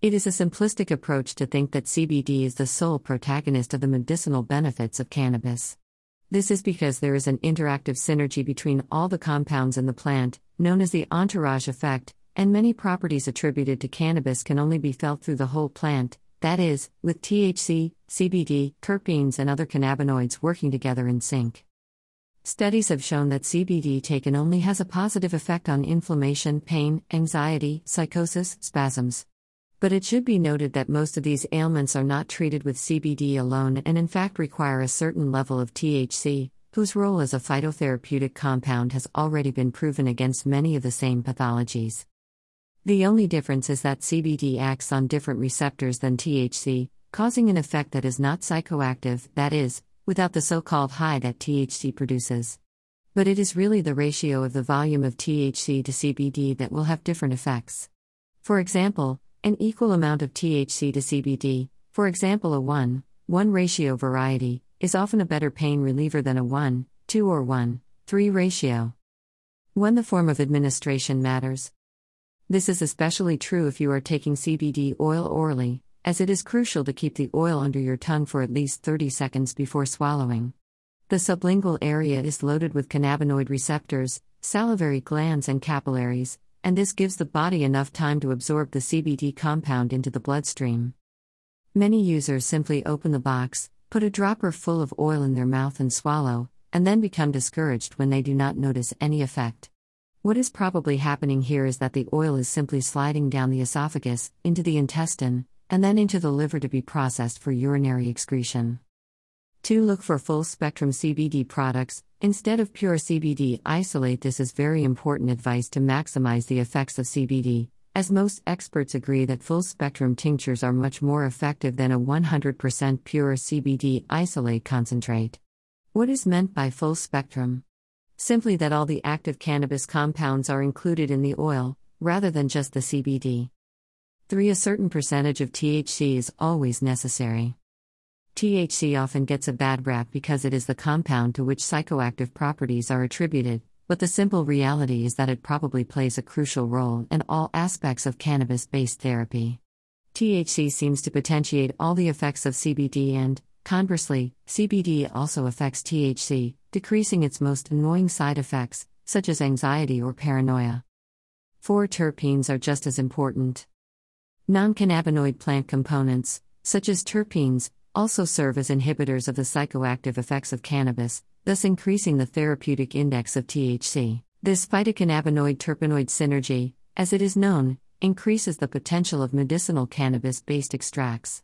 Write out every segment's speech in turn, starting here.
It is a simplistic approach to think that CBD is the sole protagonist of the medicinal benefits of cannabis. This is because there is an interactive synergy between all the compounds in the plant, known as the entourage effect, and many properties attributed to cannabis can only be felt through the whole plant, that is, with THC, CBD, terpenes, and other cannabinoids working together in sync. Studies have shown that CBD taken only has a positive effect on inflammation, pain, anxiety, psychosis, spasms. But it should be noted that most of these ailments are not treated with CBD alone and in fact require a certain level of THC, whose role as a phytotherapeutic compound has already been proven against many of the same pathologies. The only difference is that CBD acts on different receptors than THC, causing an effect that is not psychoactive, that is, without the so called high that THC produces. But it is really the ratio of the volume of THC to CBD that will have different effects. For example, an equal amount of THC to CBD, for example a 1 1 ratio variety, is often a better pain reliever than a 1 2 or 1 3 ratio. When the form of administration matters. This is especially true if you are taking CBD oil orally, as it is crucial to keep the oil under your tongue for at least 30 seconds before swallowing. The sublingual area is loaded with cannabinoid receptors, salivary glands, and capillaries, and this gives the body enough time to absorb the CBD compound into the bloodstream. Many users simply open the box, put a dropper full of oil in their mouth and swallow, and then become discouraged when they do not notice any effect. What is probably happening here is that the oil is simply sliding down the esophagus, into the intestine, and then into the liver to be processed for urinary excretion. 2. Look for full spectrum CBD products, instead of pure CBD isolate. This is very important advice to maximize the effects of CBD, as most experts agree that full spectrum tinctures are much more effective than a 100% pure CBD isolate concentrate. What is meant by full spectrum? Simply that all the active cannabis compounds are included in the oil, rather than just the CBD. 3. A certain percentage of THC is always necessary. THC often gets a bad rap because it is the compound to which psychoactive properties are attributed, but the simple reality is that it probably plays a crucial role in all aspects of cannabis based therapy. THC seems to potentiate all the effects of CBD, and, conversely, CBD also affects THC, decreasing its most annoying side effects, such as anxiety or paranoia. 4. Terpenes are just as important. Non cannabinoid plant components, such as terpenes, also serve as inhibitors of the psychoactive effects of cannabis, thus increasing the therapeutic index of THC. This phytocannabinoid terpenoid synergy, as it is known, increases the potential of medicinal cannabis based extracts.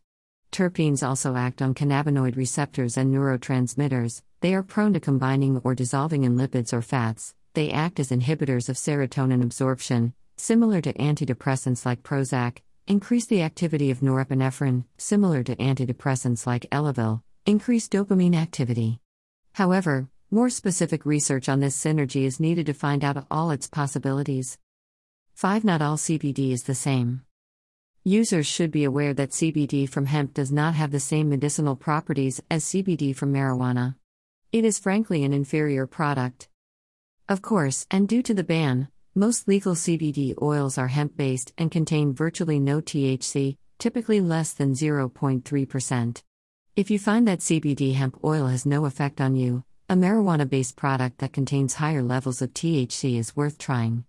Terpenes also act on cannabinoid receptors and neurotransmitters, they are prone to combining or dissolving in lipids or fats, they act as inhibitors of serotonin absorption, similar to antidepressants like Prozac, increase the activity of norepinephrine, similar to antidepressants like Elavil, increase dopamine activity. However, more specific research on this synergy is needed to find out all its possibilities. 5. Not all CBD is the same. Users should be aware that CBD from hemp does not have the same medicinal properties as CBD from marijuana. It is frankly an inferior product. Of course, and due to the ban, most legal CBD oils are hemp based and contain virtually no THC, typically less than 0.3%. If you find that CBD hemp oil has no effect on you, a marijuana based product that contains higher levels of THC is worth trying.